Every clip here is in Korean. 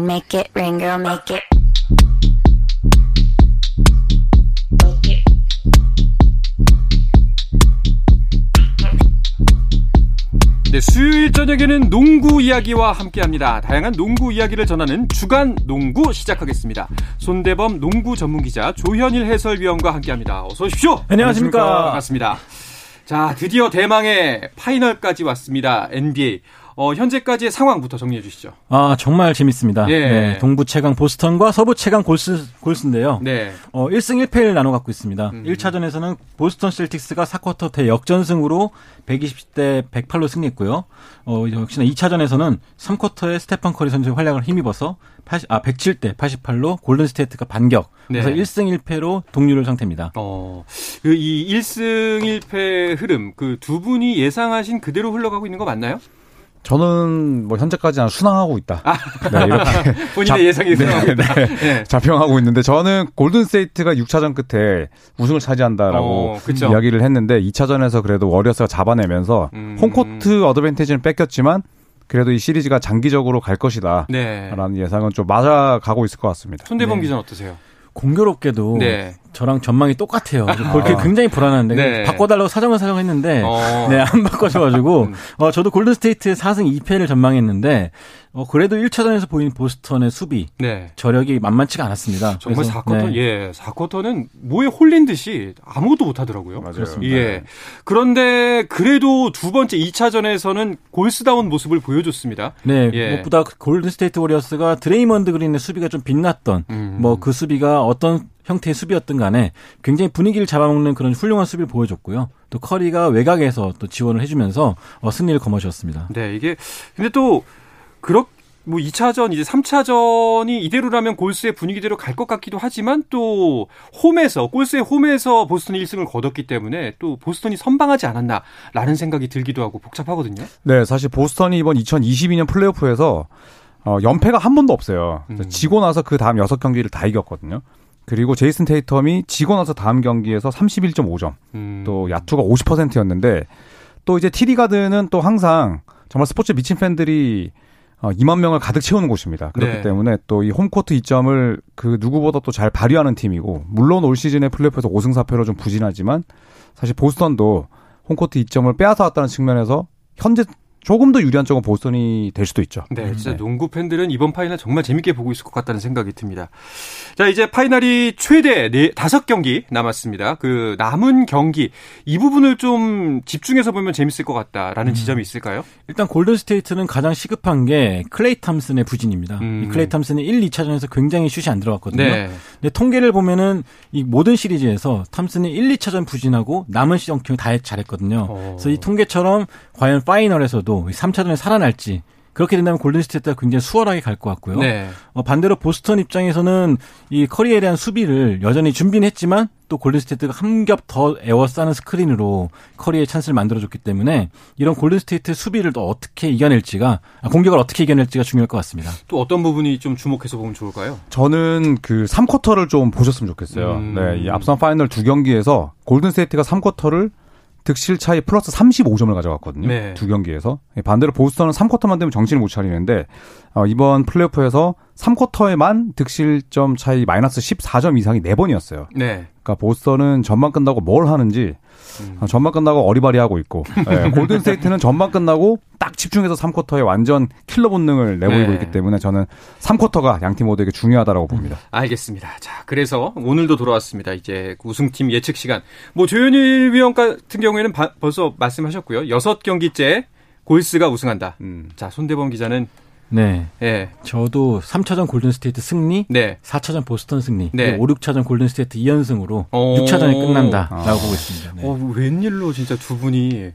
rain, make it rain, girl, make it. 네, 수요일 저녁에는 농구 이야기와 함께합니다. 다양한 농구 이야기를 전하는 주간 농구 시작하겠습니다. 손대범 농구 전문 기자 조현일 해설위원과 함께합니다. 어서 오십시오. 안녕하십니까. 반갑습니다. 자, 드디어 대망의 파이널까지 왔습니다. NBA. 어, 현재까지의 상황부터 정리해 주시죠. 아, 정말 재밌습니다. 예. 네, 동부 최강 보스턴과 서부 최강 골스, 골스인데요. 네. 어, 1승 1패를 나눠 갖고 있습니다. 음. 1차전에서는 보스턴 셀틱스가 4쿼터 대 역전승으로 120대 108로 승리했고요. 어, 역시나 2차전에서는 3쿼터에 스테판 커리 선수의 활약을 힘입어서 80, 아, 107대 88로 골든 스테이트가 반격. 그래서 네. 1승 1패로 동률을 상태입니다. 어, 그 이 1승 1패 흐름 그 두 분이 예상하신 그대로 흘러가고 있는 거 맞나요? 저는 뭐 현재까지는 순항하고 있다. 네, 이렇게 본인의 잡- 예상이 네. 네. 네. 자평하고 있는데 저는 골든스테이트가 6차전 끝에 우승을 차지한다라고 어. 이야기를 했는데 2차전에서 그래도 워리어스가 잡아내면서 음. 홈코트 어드밴티지는 뺏겼지만 그래도 이 시리즈가 장기적으로 갈 것이다. 네. 라는 예상은 좀 맞아가고 있을 것 같습니다. 손대범 네. 기자는 어떠세요? 공교롭게도 네. 저랑 전망이 똑같아요. 그렇게 굉장히 불안한데 네. 바꿔달라고 사정을 사정했는데 어. 네, 안 바꿔줘가지고, 음. 어, 저도 골든스테이트 4승 2패를 전망했는데, 어, 그래도 1차전에서 보인 보스턴의 수비, 네. 저력이 만만치가 않았습니다. 정말 그래서, 4쿼터, 네. 예, 4쿼터는 뭐에 홀린 듯이 아무것도 못 하더라고요. 맞아요. 그렇습니다. 예. 그런데 그래도 두 번째 2차전에서는 골스다운 모습을 보여줬습니다. 네, 예. 무엇보다 골든스테이트 워리어스가 드레이먼드 그린의 수비가 좀 빛났던, 음. 뭐그 수비가 어떤 형태의 수비였든 간에 굉장히 분위기를 잡아먹는 그런 훌륭한 수비를 보여줬고요. 또 커리가 외곽에서 또 지원을 해주면서 어, 승리를 거머쥐었습니다. 네, 이게 근데 또 그렇 뭐 2차전 이제 3차전이 이대로라면 골스의 분위기대로 갈 것 같기도 하지만 또 홈에서 골스의 홈에서 보스턴이 1승을 거뒀기 때문에 또 보스턴이 선방하지 않았나라는 생각이 들기도 하고 복잡하거든요. 네, 사실 보스턴이 이번 2022년 플레이오프에서 어, 연패가 한 번도 없어요. 음. 지고 나서 그 다음 6경기를 다 이겼거든요. 그리고 제이슨 테이텀이 지고 나서 다음 경기에서 31.5점. 음. 또 야투가 50%였는데 또 이제 TD 가든은 또 항상 정말 스포츠 미친 팬들이 어, 2만 명을 가득 채우는 곳입니다. 그렇기 네. 때문에 또 이 홈코트 이점을 그 누구보다 또 잘 발휘하는 팀이고 물론 올 시즌에 플레이오프에서 5승 4패로 좀 부진하지만 사실 보스턴도 홈코트 이점을 빼앗아 왔다는 측면에서 현재 조금 더 유리한 쪽은 보스턴이 될 수도 있죠. 네, 진짜 농구 팬들은 이번 파이널 정말 재밌게 보고 있을 것 같다는 생각이 듭니다. 자, 이제 파이널이 최대 네, 다섯 경기 남았습니다. 그 남은 경기 이 부분을 좀 집중해서 보면 재밌을 것 같다라는 지점이 있을까요? 일단 골든 스테이트는 가장 시급한 게 클레이 탐슨의 부진입니다. 음. 이 클레이 탐슨이 1, 2차전에서 굉장히 슛이 안 들어갔거든요. 네. 근데 통계를 보면은 이 모든 시리즈에서 탐슨이 1, 2차전 부진하고 남은 시즌 다 잘했거든요. 어. 그래서 이 통계처럼 과연 파이널에서도 3차전에 살아날지 그렇게 된다면 골든스테이트가 굉장히 수월하게 갈 것 같고요. 네. 어, 반대로 보스턴 입장에서는 이 커리에 대한 수비를 여전히 준비는 했지만 또 골든스테이트가 한 겹 더 에워싸는 스크린으로 커리의 찬스를 만들어줬기 때문에 이런 골든스테이트 수비를 또 어떻게 이겨낼지가 아, 공격을 어떻게 이겨낼지가 중요할 것 같습니다. 또 어떤 부분이 좀 주목해서 보면 좋을까요? 저는 그 3쿼터를 좀 보셨으면 좋겠어요. 음. 네, 이 앞선 파이널 두 경기에서 골든스테이트가 3쿼터를 득실 차이 플러스 35점을 가져갔거든요. 네. 두 경기에서. 반대로 보스턴은 3쿼터만 되면 정신을 못 차리는데 어, 이번 플레이오프에서 3쿼터에만 득실점 차이 마이너스 14점 이상이 4번이었어요. 네. 그러니까 보스턴은 전반 끝나고 뭘 하는지 음. 어, 전반 끝나고 어리바리하고 있고 예, 골든스테이트는 전반 끝나고 딱 집중해서 3쿼터에 완전 킬러 본능을 내보이고 네. 있기 때문에 저는 3쿼터가 양팀 모두에게 중요하다고 봅니다. 알겠습니다. 자, 그래서 오늘도 돌아왔습니다. 이제 우승팀 예측 시간. 뭐 조현일 위원 같은 경우에는 바- 벌써 말씀하셨고요. 여섯 경기째 골스가 우승한다. 음. 자, 손대범 기자는 네. 예, 저도 3차전 골든스테이트 승리, 네. 4차전 보스턴 승리, 네. 그리고 5, 6차전 골든스테이트 2연승으로 오. 6차전이 끝난다라고 아. 보고 있습니다. 네. 어, 웬일로 진짜 두 분이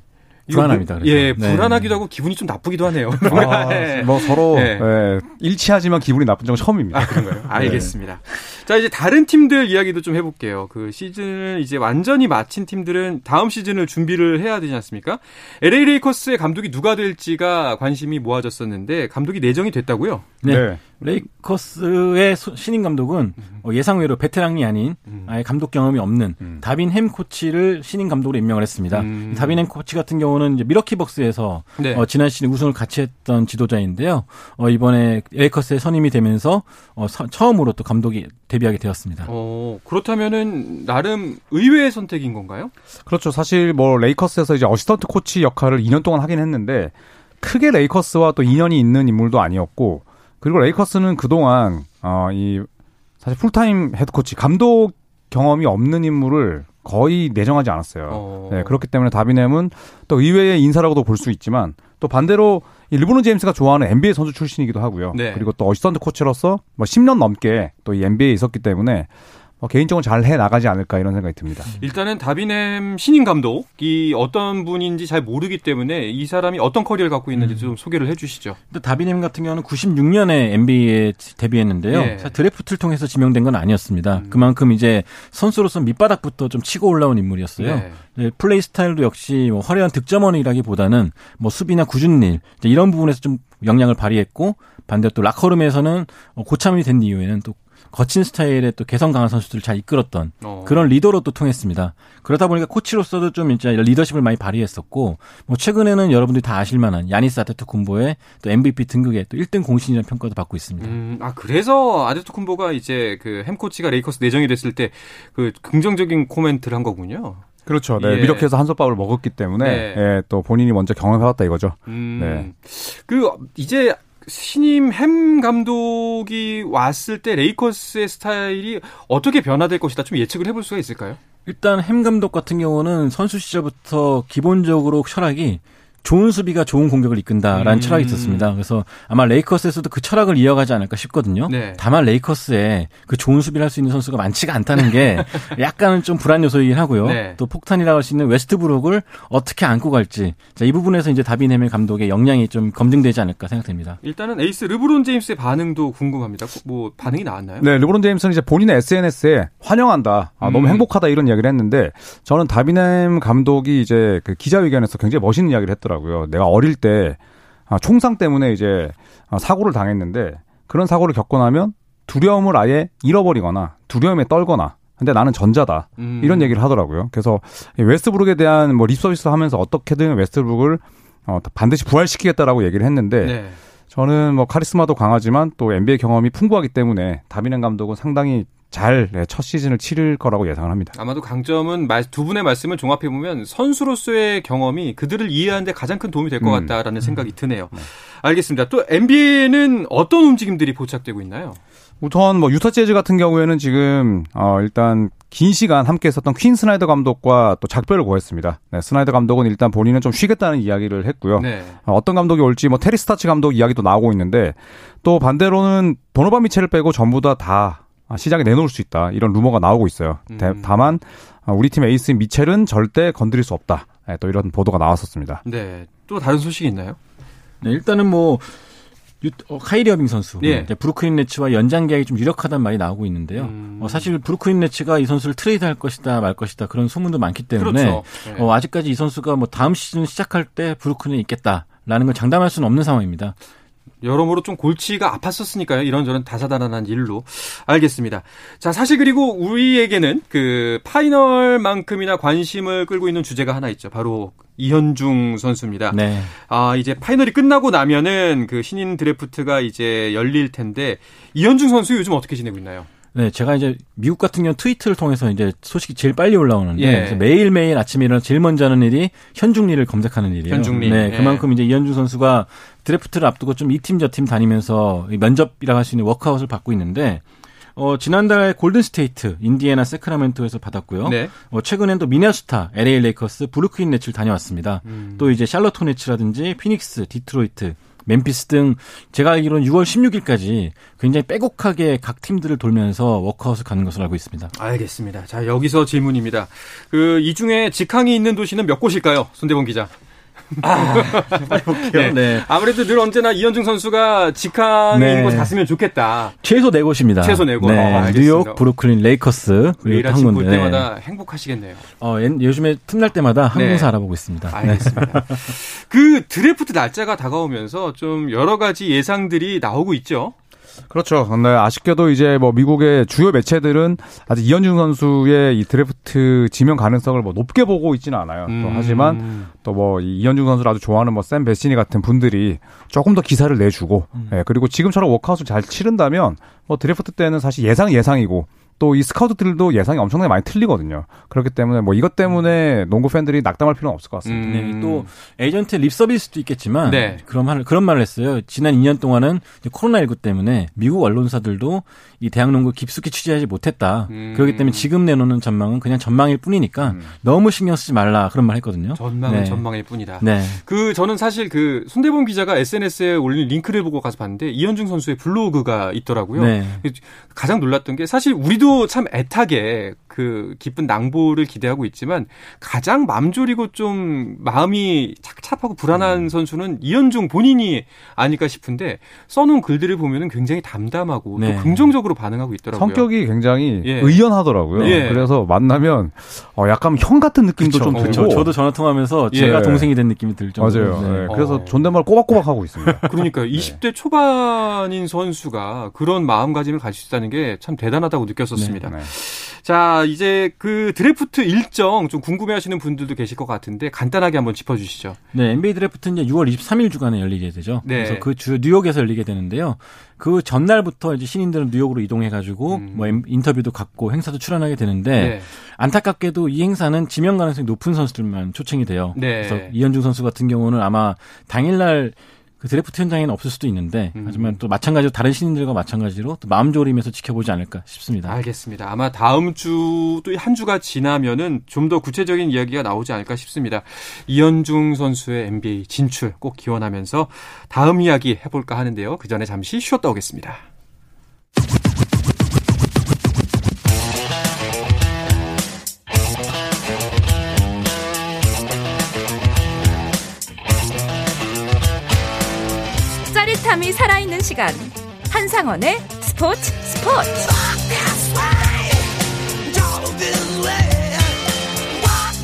불안합니다, 뭐- 그래서. 예, 네. 불안하기도 하고 기분이 좀 나쁘기도 하네요. 아, 예. 뭐 서로 네. 예, 일치하지만 기분이 나쁜 적은 처음입니다. 아, 그런가요? 알겠습니다. 자, 이제 다른 팀들 이야기도 좀 해볼게요. 그 시즌을 이제 완전히 마친 팀들은 다음 시즌을 준비를 해야 되지 않습니까? LA 레이커스의 감독이 누가 될지가 관심이 모아졌었는데 감독이 내정이 됐다고요? 네. 네. 레이커스의 소- 신임 감독은 어, 예상외로 베테랑이 아닌 음. 아예 감독 경험이 없는 음. 다빈 햄 코치를 신임 감독으로 임명을 했습니다. 음. 다빈 햄 코치 같은 경우 는 이제 밀워키 벅스에서 네. 어, 지난 시즌 우승을 같이 했던 지도자인데요. 어, 이번에 레이커스에 선임이 되면서 어, 서- 처음으로 또 감독이 데뷔하게 되었습니다. 어, 그렇다면은 나름 의외의 선택인 건가요? 그렇죠. 사실 뭐 레이커스에서 이제 assistant coach 역할을 2년 동안 하긴 했는데 크게 레이커스와 또 인연이 있는 인물도 아니었고 그리고 레이커스는 그동안 어 이 사실 풀타임 head coach 감독 경험이 없는 인물을 거의 내정하지 않았어요. 어. 네, 그렇기 때문에 다빈 햄은 또 의외의 인사라고도 볼 수 있지만 또 반대로 이 르브론 제임스가 좋아하는 NBA 선수 출신이기도 하고요. 네. 그리고 또 assistant coach로서 뭐 10년 넘게 또 이 NBA에 있었기 때문에 뭐 개인적으로 잘 해 나가지 않을까 이런 생각이 듭니다. 일단은 다비넴 신인 감독이 어떤 분인지 잘 모르기 때문에 이 사람이 어떤 커리어를 갖고 있는지 좀 소개를 해주시죠. 근데 다비넴 같은 경우는 96년에 NBA에 데뷔했는데요. 예. 사실 드래프트를 통해서 지명된 건 아니었습니다. 음. 그만큼 이제 선수로서 밑바닥부터 좀 치고 올라온 인물이었어요. 네. 네, 플레이 스타일도 역시 뭐 화려한 득점원이라기보다는 뭐 수비나 굳은 일 이런 부분에서 좀 영향을 발휘했고 반대로 또 라커룸에서는 어, 고참이 된 이후에는 또 거친 스타일의 또 개성 강한 선수들을 잘 이끌었던 어. 그런 리더로 또 통했습니다. 그러다 보니까 코치로서도 좀 이제 리더십을 많이 발휘했었고 뭐 최근에는 여러분들이 다 아실 만한 야니스 아테토쿤보의 또 MVP 등극에 또 1등 공신이라는 평가도 받고 있습니다. 음, 아 그래서 아테토쿤보가 이제 그 햄 코치가 레이커스 내정이 됐을 때 그 긍정적인 코멘트를 한 거군요. 그렇죠. 네, 예. 밀워키에서 한솥밥을 먹었기 때문에 네. 예, 또 본인이 먼저 경험해봤다 이거죠. 음, 네. 그 이제 신임 햄 감독이 왔을 때 레이커스의 스타일이 어떻게 변화될 것이다 좀 예측을 해볼 수가 있을까요? 일단 햄 감독 같은 경우는 선수 시절부터 기본적으로 철학이 좋은 수비가 좋은 공격을 이끈다라는 음. 철학이 있었습니다. 그래서 아마 레이커스에서도 그 철학을 이어가지 않을까 싶거든요. 네. 다만 레이커스에 그 좋은 수비를 할 수 있는 선수가 많지가 않다는 게 약간은 좀 불안 요소이긴 하고요. 네. 또 폭탄이라고 할 수 있는 웨스트브룩을 어떻게 안고 갈지 자, 이 부분에서 이제 다비넴의 감독의 역량이 좀 검증되지 않을까 생각됩니다. 일단은 에이스 르브론 제임스의 반응도 궁금합니다. 뭐 반응이 나왔나요? 네, 르브론 제임스는 이제 본인의 SNS에 환영한다, 아, 너무 음. 행복하다 이런 이야기를 했는데 저는 다비넴 감독이 이제 그 기자회견에서 굉장히 멋있는 이야기를 했더라고요. 내가 어릴 때 아, 총상 때문에 이제 아, 사고를 당했는데 그런 사고를 겪고 나면 두려움을 아예 잃어버리거나 두려움에 떨거나 근데 나는 전자다. 음. 이런 얘기를 하더라고요. 그래서 이 웨스트브룩에 대한 뭐 립서비스를 하면서 어떻게든 웨스트브룩을 어, 반드시 부활시키겠다라고 얘기를 했는데 네. 저는 뭐 카리스마도 강하지만 또 NBA 경험이 풍부하기 때문에 다빈 햄 감독은 상당히 잘 첫 시즌을 치를 거라고 예상을 합니다. 아마도 강점은 말- 두 분의 말씀을 종합해 보면 선수로서의 경험이 그들을 이해하는데 가장 큰 도움이 될것 음. 같다라는 생각이 드네요. 알겠습니다. 또 NBA는 어떤 움직임들이 포착되고 있나요? 우선 뭐 유타 재즈 같은 경우에는 지금 어 일단 긴 시간 함께 했었던 퀸 스나이더 감독과 또 작별을 고했습니다. 네, 스나이더 감독은 일단 본인은 좀 쉬겠다는 이야기를 했고요. 네. 어, 어떤 감독이 올지 뭐 테리 스토츠 감독 이야기도 나오고 있는데 또 반대로는 도노반 미첼을 빼고 전부 다 다 시장에 내놓을 수 있다 이런 루머가 나오고 있어요. 대- 음. 다만 어, 우리 팀 에이스 미첼은 절대 건드릴 수 없다. 네, 또 이런 보도가 나왔었습니다. 네. 또 다른 소식이 있나요? 네, 일단은 뭐 유- 어, 카이리 어빙 선수 예. 이제 브루클린 네츠와 연장 계약이 좀 유력하다는 말이 나오고 있는데요. 음. 어, 사실 브루클린 네츠가 이 선수를 트레이드할 것이다 말 것이다 그런 소문도 많기 때문에 그렇죠. 네. 어, 아직까지 이 선수가 뭐 다음 시즌 시작할 때 브루클린에 있겠다라는 걸 장담할 수는 없는 상황입니다. 여러모로 좀 골치가 아팠었으니까요. 이런저런 다사다난한 일로. 알겠습니다. 자, 사실 그리고 우리에게는 그 파이널만큼이나 관심을 끌고 있는 주제가 하나 있죠. 바로 이현중 선수입니다. 네. 아, 이제 파이널이 끝나고 나면은 그 신인 드래프트가 이제 열릴 텐데 이현중 선수 요즘 어떻게 지내고 있나요? 네, 제가 이제 미국 같은 경우 트위터를 통해서 이제 소식이 제일 빨리 올라오는데 예. 그래서 매일 매일 아침에 일어나 제일 먼저 하는 일이 현중리를 검색하는 일이에요. 현중리. 네, 예. 그만큼 이제 이현중 선수가 드래프트를 앞두고 좀 이 팀 저 팀 다니면서 이 면접이라고 할 수 있는 워크아웃을 받고 있는데 어, 지난달에 골든 스테이트, 인디애나 새크라멘토에서 받았고요. 네. 어, 최근엔 또 미네소타, LA 레이커스, 브루클린 네츠를 다녀왔습니다. 음. 또 이제 샬럿 호네츠라든지 피닉스, 디트로이트, 멤피스 등 제가 알기로는 6월 16일까지 굉장히 빼곡하게 각 팀들을 돌면서 워크아웃을 가는 것으로 알고 있습니다. 알겠습니다. 자, 여기서 질문입니다. 그, 이 중에 직항이 있는 도시는 몇 곳일까요? 손대범 기자. 빨리 볼게요. 네. 아무래도 늘 언제나 이현중 선수가 직항이 네. 있는 곳 갔으면 좋겠다. 최소 네 곳입니다. 최소 네 곳. 네. 어. 뉴욕, 브루클린, 레이커스 그리고 한볼 군데. 때마다 행복하시겠네요. 어, 연- 요즘에 틈날 때마다 항공사 네. 알아보고 있습니다. 알겠습니다. 그 드래프트 날짜가 다가오면서 좀 여러 가지 예상들이 나오고 있죠. 그렇죠. 근데 아쉽게도 이제 뭐 미국의 주요 매체들은 아직 이현중 선수의 이 드래프트 지명 가능성을 뭐 높게 보고 있지는 않아요. 또 하지만 음. 또 뭐 이현중 선수를 아주 좋아하는 뭐 샘 베시니 같은 분들이 조금 더 기사를 내주고, 예, 그리고 지금처럼 워크아웃을 잘 치른다면 뭐 드래프트 때는 사실 예상 예상이고 또 이 스카우트들도 예상이 엄청나게 많이 틀리거든요. 그렇기 때문에 뭐 이것 때문에 농구 팬들이 낙담할 필요는 없을 것 같습니다. 음. 네, 또 에이전트 립 서비스도 있겠지만 네. 그런 말 그런 말을 했어요. 지난 2년 동안은 이제 코로나 19 때문에 미국 언론사들도 이 대학 농구 깊숙이 취재하지 못했다. 음. 그렇기 때문에 지금 내놓는 전망은 그냥 전망일 뿐이니까 너무 신경 쓰지 말라 그런 말 했거든요. 전망은 네. 전망일 뿐이다. 네. 그 저는 사실 그 손대범 기자가 SNS에 올린 링크를 보고 가서 봤는데 이현중 선수의 블로그가 있더라고요. 네. 가장 놀랐던 게 사실 우리도 참 애타게 그 기쁜 낭보를 기대하고 있지만 가장 맘졸이고 좀 마음이 착잡하고 불안한 음. 선수는 이현중 본인이 아닐까 싶은데 써놓은 글들을 보면은 굉장히 담담하고 네. 또 긍정적으로 반응하고 있더라고요. 성격이 굉장히 예. 의연하더라고요. 예. 그래서 만나면 어, 약간 형 같은 느낌도 그쵸. 좀 어, 들고. 그렇죠. 저도 전화 통화하면서 예. 제가 동생이 된 느낌이 들 정도로. 맞아요. 네. 예, 그래서 어. 존댓말 꼬박꼬박 하고 있습니다. 그러니까요. 20대 초반인 선수가 그런 마음가짐을 가질 수 있다는 게 참 대단하다고 느꼈었습니다. 네. 자, 이제 그 드래프트 일정 좀 궁금해 하시는 분들도 계실 것 같은데 간단하게 한번 짚어주시죠. 네, NBA 드래프트는 이제 6월 23일 주간에 열리게 되죠. 네. 그래서 그 주 뉴욕에서 열리게 되는데요. 그 전날부터 이제 신인들은 뉴욕으로 이동해가지고 음. 뭐 인- 인터뷰도 갖고 행사도 출연하게 되는데 네. 안타깝게도 이 행사는 지명 가능성이 높은 선수들만 초청이 돼요. 네. 그래서 이현중 선수 같은 경우는 아마 당일날 그 드래프트 현장에는 없을 수도 있는데 음. 하지만 또 마찬가지로 다른 신인들과 마찬가지로 또 마음 졸이면서 지켜보지 않을까 싶습니다. 알겠습니다. 아마 다음 주 또 한 주가 지나면은 좀 더 구체적인 이야기가 나오지 않을까 싶습니다. 이현중 선수의 NBA 진출 꼭 기원하면서 다음 이야기 해볼까 하는데요. 그 전에 잠시 쉬었다 오겠습니다. 짜릿함이 살아있는 시간 한상원의 스포츠 스포츠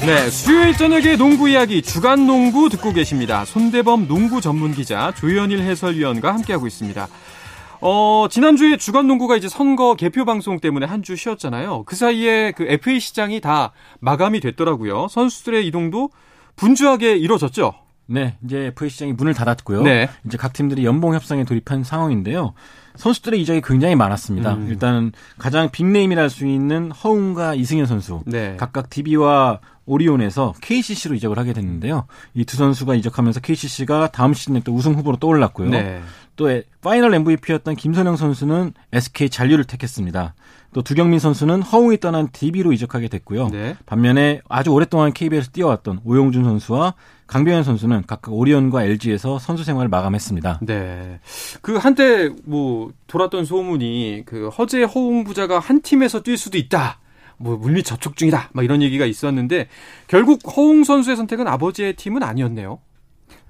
네, 수요일 저녁의 농구 이야기 주간 농구 듣고 계십니다. 손대범 농구 전문 기자 조현일 해설위원과 함께하고 있습니다. 어, 지난주에 주간 농구가 이제 선거 개표 방송 때문에 한 주 쉬었잖아요. 그 사이에 그 FA 시장이 다 마감이 됐더라고요. 선수들의 이동도 분주하게 이루어졌죠. 네, 이제 FA 시장이 문을 닫았고요. 네. 이제 각 팀들이 연봉 협상에 돌입한 상황인데요. 선수들의 이적이 굉장히 많았습니다. 음. 일단 가장 big name이라 할 수 있는 허웅과 이승현 선수. 네. 각각 DB와 오리온에서 KCC로 이적을 하게 됐는데요. 이 두 선수가 이적하면서 KCC가 다음 시즌에 또 우승 후보로 떠올랐고요. 네. 또 에- final MVP였던 김선형 선수는 SK 잔류를 택했습니다. 또 두경민 선수는 허웅이 떠난 DB로 이적하게 됐고요. 네. 반면에 아주 오랫동안 KBL에서 뛰어왔던 오용준 선수와 강병현 선수는 각각 오리온과 LG에서 선수 생활을 마감했습니다. 네. 그 한때 뭐 돌았던 소문이 그 허재 허웅 부자가 한 팀에서 뛸 수도 있다. 뭐 물밑 접촉 중이다. 막 이런 얘기가 있었는데 결국 허웅 선수의 선택은 아버지의 팀은 아니었네요.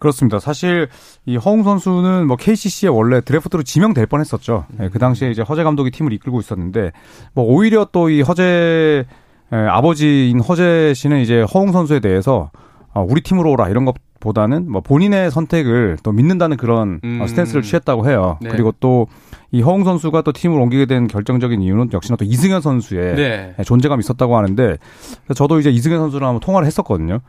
그렇습니다. 사실 이 허웅 선수는 뭐 KCC에 원래 드래프트로 지명될 뻔했었죠. 예, 그 당시에 이제 허재 감독이 팀을 이끌고 있었는데 뭐 오히려 또 이 허재 예, 아버지인 허재 씨는 이제 허웅 선수에 대해서 어, 우리 팀으로 오라 이런 것보다는 뭐 본인의 선택을 또 믿는다는 그런 어, 음. 스탠스를 취했다고 해요. 네. 그리고 또 이 허웅 선수가 또 팀을 옮기게 된 결정적인 이유는 역시나 또 이승현 선수의 네. 예, 존재감이 있었다고 하는데 저도 이제 이승현 선수랑 한번 통화를 했었거든요.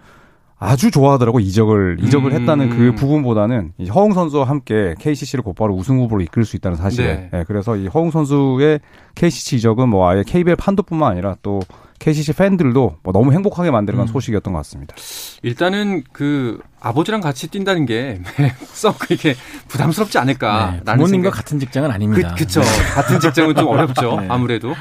아주 좋아하더라고 이적을 이적을 음. 했다는 그 부분보다는 이 허웅 선수와 함께 KCC를 곧바로 우승 후보로 이끌 수 있다는 사실에 네. 예, 그래서 이 허웅 선수의 KCC 이적은 뭐 아예 KBL 판도뿐만 아니라 또 KCC 팬들도 뭐 너무 행복하게 만들어간 음. 소식이었던 것 같습니다. 일단은 그 아버지랑 같이 뛴다는 게 썩 그렇게 부담스럽지 네, 않을까라는 부모님과 생각. 같은 직장은 아닙니다. 그, 그쵸. 같은 직장은 좀 어렵죠. 네. 아무래도.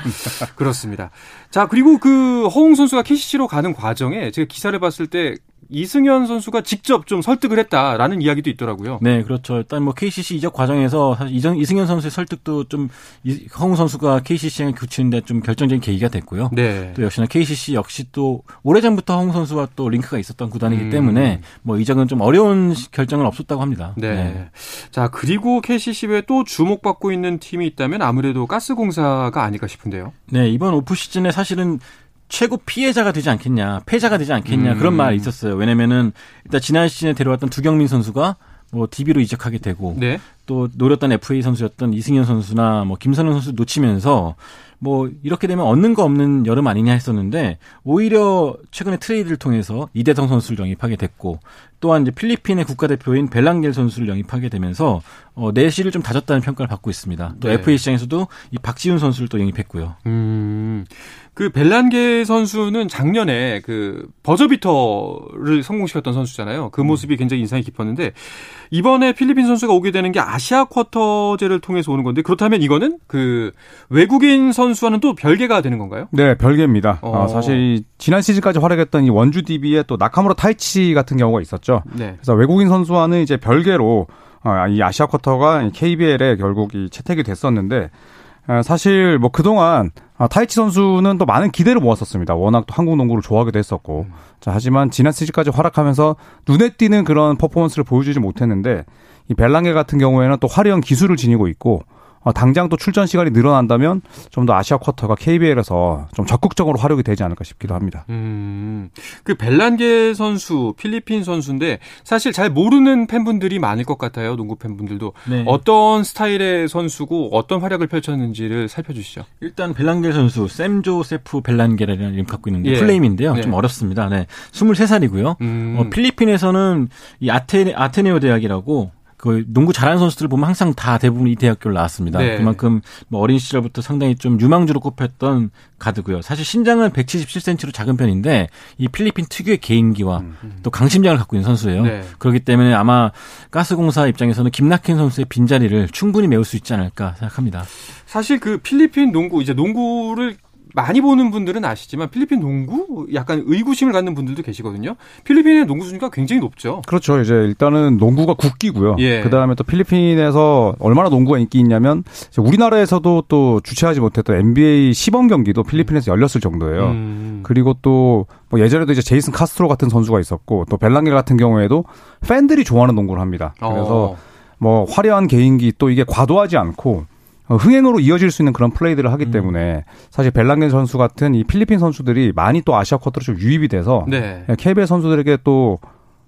그렇습니다. 자, 그리고 그 허웅 선수가 KCC로 가는 과정에 제가 기사를 봤을 때 이승현 선수가 직접 좀 설득을 했다라는 이야기도 있더라고요. 네, 그렇죠. 일단 뭐 KCC 이적 과정에서 사실 이정, 이승현 선수의 설득도 좀 이- 허웅 선수가 KCC에 굳히는데 좀 결정적인 계기가 됐고요. 네. 또 역시나 KCC 역시 또 오래전부터 허웅 선수와 또 링크가 있었던 구단이기 음. 때문에 뭐 이적은 좀 어려운 시- 결정은 없었다고 합니다. 네. 자, 그리고 KCC 외에 또 주목받고 있는 팀이 있다면 아무래도 가스공사가 아닐까 싶은데요. 네, 이번 오프 시즌에 사실은 최고 피해자가 되지 않겠냐, 패자가 되지 않겠냐 음. 그런 말이 있었어요. 왜냐면은 일단 지난 시즌에 데려왔던 두경민 선수가 뭐 DB로 이적하게 되고 네. 또 노렸던 FA 선수였던 이승현 선수나 뭐 김선영 선수 놓치면서 뭐 이렇게 되면 얻는 거 없는 여름 아니냐 했었는데 오히려 최근에 트레이드를 통해서 이대성 선수를 영입하게 됐고 또한 이제 필리핀의 국가대표인 벨랑겔 선수를 영입하게 되면서 어, 내실을 좀 다졌다는 평가를 받고 있습니다. 또 네. FA 시장에서도 이 박지훈 선수를 또 영입했고요. 음, 그 벨란게 선수는 작년에 그 버저비터를 성공시켰던 선수잖아요. 그 모습이 굉장히 인상이 깊었는데 이번에 필리핀 선수가 오게 되는 게 아시아 쿼터제를 통해서 오는 건데 그렇다면 이거는 그 외국인 선수와는 또 별개가 되는 건가요? 네, 별개입니다. 어. 어, 사실 이 지난 시즌까지 활약했던 이 원주 DB의 또 나카무라 타이치 같은 경우가 있었죠. 네. 그래서 외국인 선수와는 이제 별개로 어, 이 아시아 쿼터가 KBL에 결국 이 채택이 됐었는데 어, 사실 뭐 그동안 아, 타이치 선수는 또 많은 기대를 모았었습니다. 워낙 또 한국 농구를 좋아하기도 했었고. 자, 하지만 지난 시즌까지 활약하면서 눈에 띄는 그런 퍼포먼스를 보여주지 못했는데 이 벨랑게 같은 경우에는 또 화려한 기술을 지니고 있고 어, 당장 또 출전 시간이 늘어난다면 좀 더 아시아 쿼터가 KBL에서 좀 적극적으로 활용이 되지 않을까 싶기도 합니다. 음, 그 벨란게 선수, 필리핀 선수인데 사실 잘 모르는 팬분들이 많을 것 같아요. 농구 팬분들도 네. 어떤 스타일의 선수고 어떤 활약을 펼쳤는지를 살펴주시죠. 일단 벨란겔 선수 샘 조세프 벨란겔이라는 이름 갖고 있는데 예. 플레임인데요. 네. 좀 어렵습니다. 네. 23살이고요. 음. 어, 필리핀에서는 이 아테, 아테네오 대학이라고 그 농구 잘하는 선수들 보면 항상 다 대부분 이 대학교를 나왔습니다. 네. 그만큼 뭐 어린 시절부터 상당히 좀 유망주로 꼽혔던 가드고요. 사실 신장은 177cm로 작은 편인데 이 필리핀 특유의 개인기와 또 강심장을 갖고 있는 선수예요. 음. 네. 그렇기 때문에 아마 가스공사 입장에서는 김낙현 선수의 빈자리를 충분히 메울 수 있지 않을까 생각합니다. 사실 그 필리핀 농구 이제 농구를 많이 보는 분들은 아시지만 필리핀 농구 약간 의구심을 갖는 분들도 계시거든요. 필리핀의 농구 수준가 굉장히 높죠. 그렇죠. 이제 일단은 농구가 국기고요. 예. 그 다음에 또 필리핀에서 얼마나 농구가 인기 있냐면 우리나라에서도 또 주최하지 못했던 NBA 시범 경기도 필리핀에서 열렸을 정도예요. 음. 그리고 또 뭐 예전에도 이제 제이슨 카스트로 같은 선수가 있었고 또 벨랑게 같은 경우에도 팬들이 좋아하는 농구를 합니다. 그래서 어. 뭐 화려한 개인기 또 이게 과도하지 않고 어, 흥행으로 이어질 수 있는 그런 플레이들을 하기 음. 때문에 사실 벨랑게 선수 같은 이 필리핀 선수들이 많이 또 아시아 쿼터로 좀 유입이 돼서 네. KBL 선수들에게 또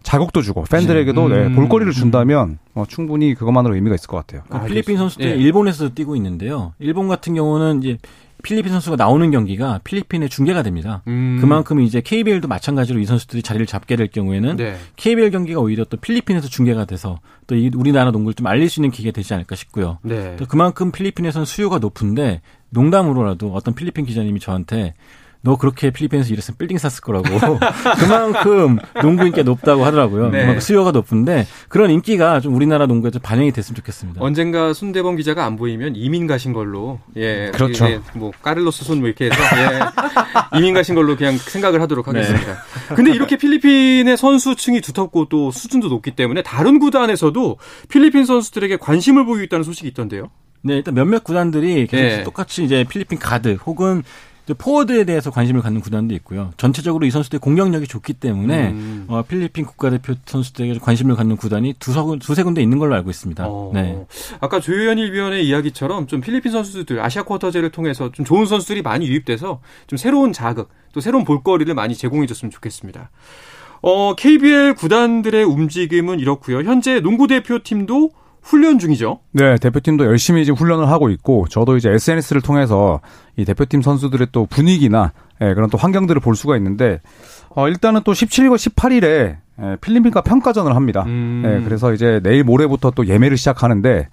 자극도 주고 팬들에게도 네, 음. 볼거리를 준다면 어, 충분히 그것만으로 의미가 있을 것 같아요. 그. 필리핀 선수들이 예. 일본에서 뛰고 있는데요. 일본 같은 경우는 이제 필리핀 선수가 나오는 경기가 필리핀에 중계가 됩니다. 음. 그만큼 이제 KBL도 마찬가지로 이 선수들이 자리를 잡게 될 경우에는 네. KBL 경기가 오히려 또 필리핀에서 중계가 돼서 또 이 우리나라 농구를 좀 알릴 수 있는 기회가 되지 않을까 싶고요. 네. 또 그만큼 필리핀에서는 수요가 높은데 농담으로라도 어떤 필리핀 기자님이 저한테 너 그렇게 필리핀에서 일했으면 빌딩 샀을 거라고 그만큼 농구 인기가 높다고 하더라고요. 네. 그만큼 수요가 높은데 그런 인기가 좀 우리나라 농구에 좀 반영이 됐으면 좋겠습니다. 언젠가 손대범 기자가 안 보이면 이민 가신 걸로 예 그렇죠. 예, 뭐 까를로스 손 뭐 이렇게 해서 예, 이민 가신 걸로 그냥 생각을 하도록 하겠습니다. 근데 이렇게 필리핀의 선수층이 두텁고 또 수준도 높기 때문에 다른 구단에서도 필리핀 선수들에게 관심을 보이고 있다는 소식이 있던데요. 네, 일단 몇몇 구단들이 계속 예. 똑같이 이제 필리핀 가드 혹은 포워드에 대해서 관심을 갖는 구단도 있고요. 전체적으로 이 선수들의 공격력이 좋기 때문에 음. 어, 필리핀 국가대표 선수들에게 관심을 갖는 구단이 두서, 두세 군데 있는 걸로 알고 있습니다. 어, 네. 아까 조현일 위원의 이야기처럼 좀 필리핀 선수들 아시아 쿼터제를 통해서 좀 좋은 선수들이 많이 유입돼서 좀 새로운 자극 또 새로운 볼거리를 많이 제공해줬으면 좋겠습니다. 어, KBL 구단들의 움직임은 이렇고요. 현재 농구 대표팀도 훈련 중이죠. 네, 대표팀도 열심히 지금 훈련을 하고 있고 저도 이제 SNS를 통해서 이 대표팀 선수들의 또 분위기나 예, 그런 또 환경들을 볼 수가 있는데 어, 일단은 또 17과 18일에 예, 필리핀과 평가전을 합니다. 음. 예, 그래서 이제 내일 모레부터 또 예매를 시작하는데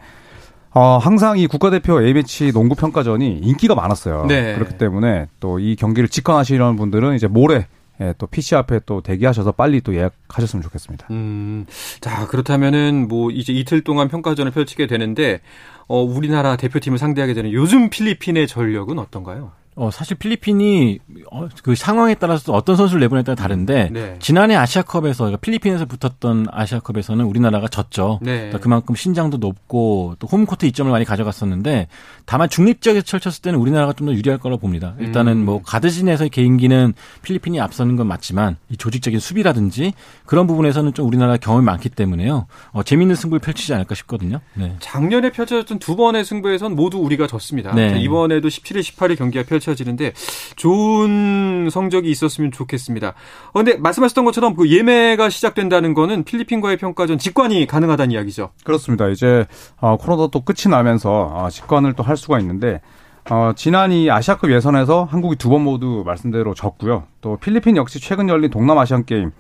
어, 항상 이 국가대표 A매치 농구 평가전이 인기가 많았어요. 네. 그렇기 때문에 또 이 경기를 직관하시려는 분들은 이제 모레 예, 또 PC 앞에 또 대기하셔서 빨리 또 예약하셨으면 좋겠습니다. 음, 자, 그렇다면은 뭐 이제 이틀 동안 평가전을 펼치게 되는데, 어, 우리나라 대표팀을 상대하게 되는 요즘 필리핀의 전력은 어떤가요? 어, 사실 필리핀이 어, 그 상황에 따라서 어떤 선수를 내보냐에 따라 다른데 네. 지난해 아시아컵에서 그러니까 필리핀에서 붙었던 아시아컵에서는 우리나라가 졌죠. 네. 그러니까 그만큼 신장도 높고 또 홈코트 이점을 많이 가져갔었는데 다만 중립적에 펼쳤을 때는 우리나라가 좀 더 유리할 거라고 봅니다. 일단은 음. 뭐 가드진에서의 개인기는 필리핀이 앞서는 건 맞지만 이 조직적인 수비라든지 그런 부분에서는 좀 우리나라 경험이 많기 때문에요. 어, 재밌는 승부를 펼치지 않을까 싶거든요. 네. 작년에 펼쳐졌던 두 번의 승부에선 모두 우리가 졌습니다. 네. 자, 이번에도 17일, 18일 경기가 펼 펼쳐지는데 좋은 성적이 있었으면 좋겠습니다. 어, 근데 말씀하셨던 것처럼 그 예매가 시작된다는 거는 필리핀과의 평가전 직관이 가능하다는 이야기죠. 그렇습니다. 이제 어, 코로나 또 끝이 나면서 어, 직관을 또 할 수가 있는데 어, 지난 이 아시아컵 예선에서 한국이 두 번 모두 말씀대로 졌고요. 또 필리핀 역시 최근 열린 동남아시안 게임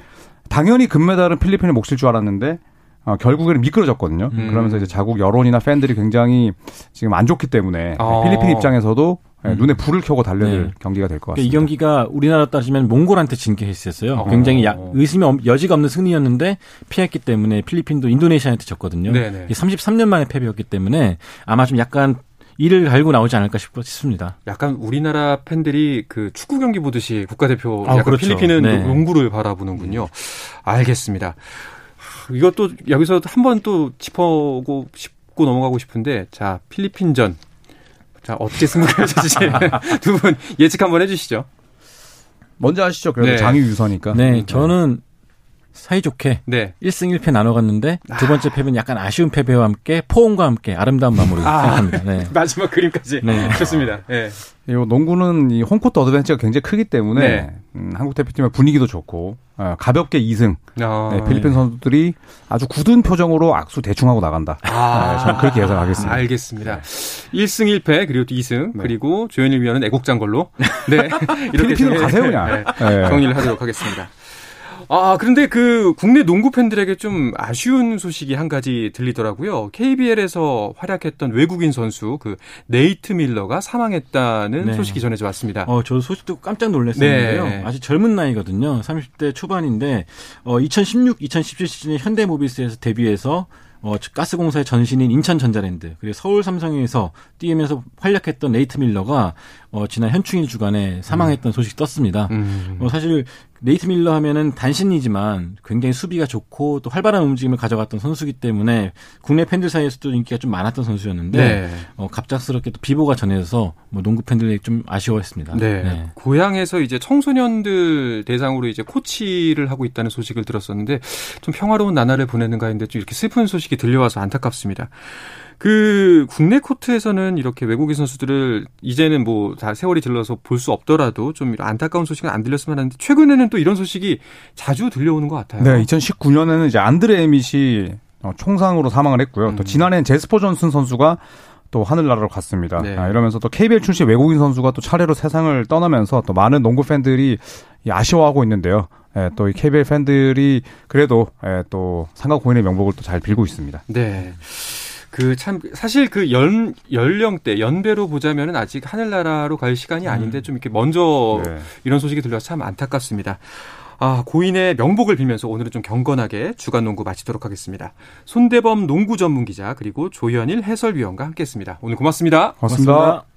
당연히 금메달은 필리핀의 몫일 줄 알았는데 어, 결국에는 미끄러졌거든요. 음. 그러면서 이제 자국 여론이나 팬들이 굉장히 지금 안 좋기 때문에 어. 필리핀 입장에서도 예, 눈에 불을 켜고 달려들 네. 경기가 될것 그러니까 이 같습니다. 경기가 우리나라 따지면 몽골한테 진 케이스였어요. 어. 굉장히 야- 의심이 없- 여지가 없는 승리였는데 피했기 때문에 필리핀도 인도네시아한테 졌거든요. 네네. 이게 33년 만에 패배였기 때문에 아마 좀 약간 이를 갈고 나오지 않을까 싶- 싶습니다. 약간 우리나라 팬들이 그 축구 경기 보듯이 국가대표 아, 그렇죠. 필리핀은 네. 농구를 바라보는군요. 알겠습니다. 이것도 여기서 한 번 또 짚어고 짚고 넘어가고 싶은데 자 필리핀전 자 어떻게 승부가 펼쳐질지 두 분 예측 한번 해주시죠. 먼저 하시죠. 그래도 네. 장위 유서니까. 네, 저는 사이좋게 네. 1승 1패 나눠 갔는데 두 번째 패배는 약간 아쉬운 패배와 함께 포옹과 함께 아름다운 마무리 아. 생각합니다. 네. 마지막 그림까지 네. 좋습니다. 네. 이 농구는 이 홈코트 어드밴티지가 굉장히 크기 때문에 네. 음, 한국 대표팀의 분위기도 좋고 어, 가볍게 2승 어, 네, 필리핀 선수들이 아주 굳은 표정으로 악수 대충 하고 나간다. 아, 네, 저는 그렇게 예상하겠습니다. 알겠습니다. 1승 1패 그리고 또 2승 네. 그리고 조현일 위원은 애국장 걸로 네 이렇게 필리핀으로 정- 가세요 그냥. 네, 네. 정리를 하도록 하겠습니다. 아 그런데 그 국내 농구 팬들에게 좀 아쉬운 소식이 한 가지 들리더라고요. KBL에서 활약했던 외국인 선수 그 네이트 밀러가 사망했다는 네. 소식이 전해져 왔습니다. 어, 저 소식 듣고 깜짝 놀랐었는데요. 네. 아직 젊은 나이거든요. 30대 초반인데, 어, 2016, 2017 시즌에 현대모비스에서 데뷔해서, 어, 가스공사의 전신인 인천전자랜드, 그리고 서울 삼성에서 뛰면서 활약했던 네이트 밀러가, 어, 지난 현충일 주간에 사망했던 소식이 떴습니다. 음. 어, 사실 네이트 밀러 하면은 단신이지만 굉장히 수비가 좋고 또 활발한 움직임을 가져갔던 선수기 때문에 국내 팬들 사이에서도 인기가 좀 많았던 선수였는데 네. 어, 갑작스럽게 또 비보가 전해져서 뭐 농구 팬들이 좀 아쉬워했습니다. 네. 고향에서 이제 청소년들 대상으로 이제 코치를 하고 있다는 소식을 들었었는데 좀 평화로운 나날을 보내는가 했는데 좀 이렇게 슬픈 소식이 들려와서 안타깝습니다. 그 국내 코트에서는 이렇게 외국인 선수들을 이제는 뭐 다 세월이 들러서 볼 수 없더라도 좀 안타까운 소식은 안 들렸으면 하는데 최근에는 또 이런 소식이 자주 들려오는 것 같아요. 네, 2019년에는 이제 안드레 에밋이 어, 총상으로 사망을 했고요. 음. 또 지난해엔 제스퍼 존슨 선수가 또 하늘나라로 갔습니다. 네. 아, 이러면서 또 KBL 출신 외국인 선수가 또 차례로 세상을 떠나면서 또 많은 농구 팬들이 이 아쉬워하고 있는데요. 예, 또 이 KBL 팬들이 그래도 예, 또 상가 고인의 명복을 또 잘 빌고 있습니다. 네. 그 참 사실 그 연 연령대 연배로 보자면은 아직 하늘나라로 갈 시간이 아닌데 좀 이렇게 먼저 네. 이런 소식이 들려서 참 안타깝습니다. 아, 고인의 명복을 빌면서 오늘은 좀 경건하게 주간 농구 마치도록 하겠습니다. 손대범 농구 전문 기자 그리고 조현일 해설위원과 함께했습니다. 오늘 고맙습니다. 고맙습니다. 고맙습니다.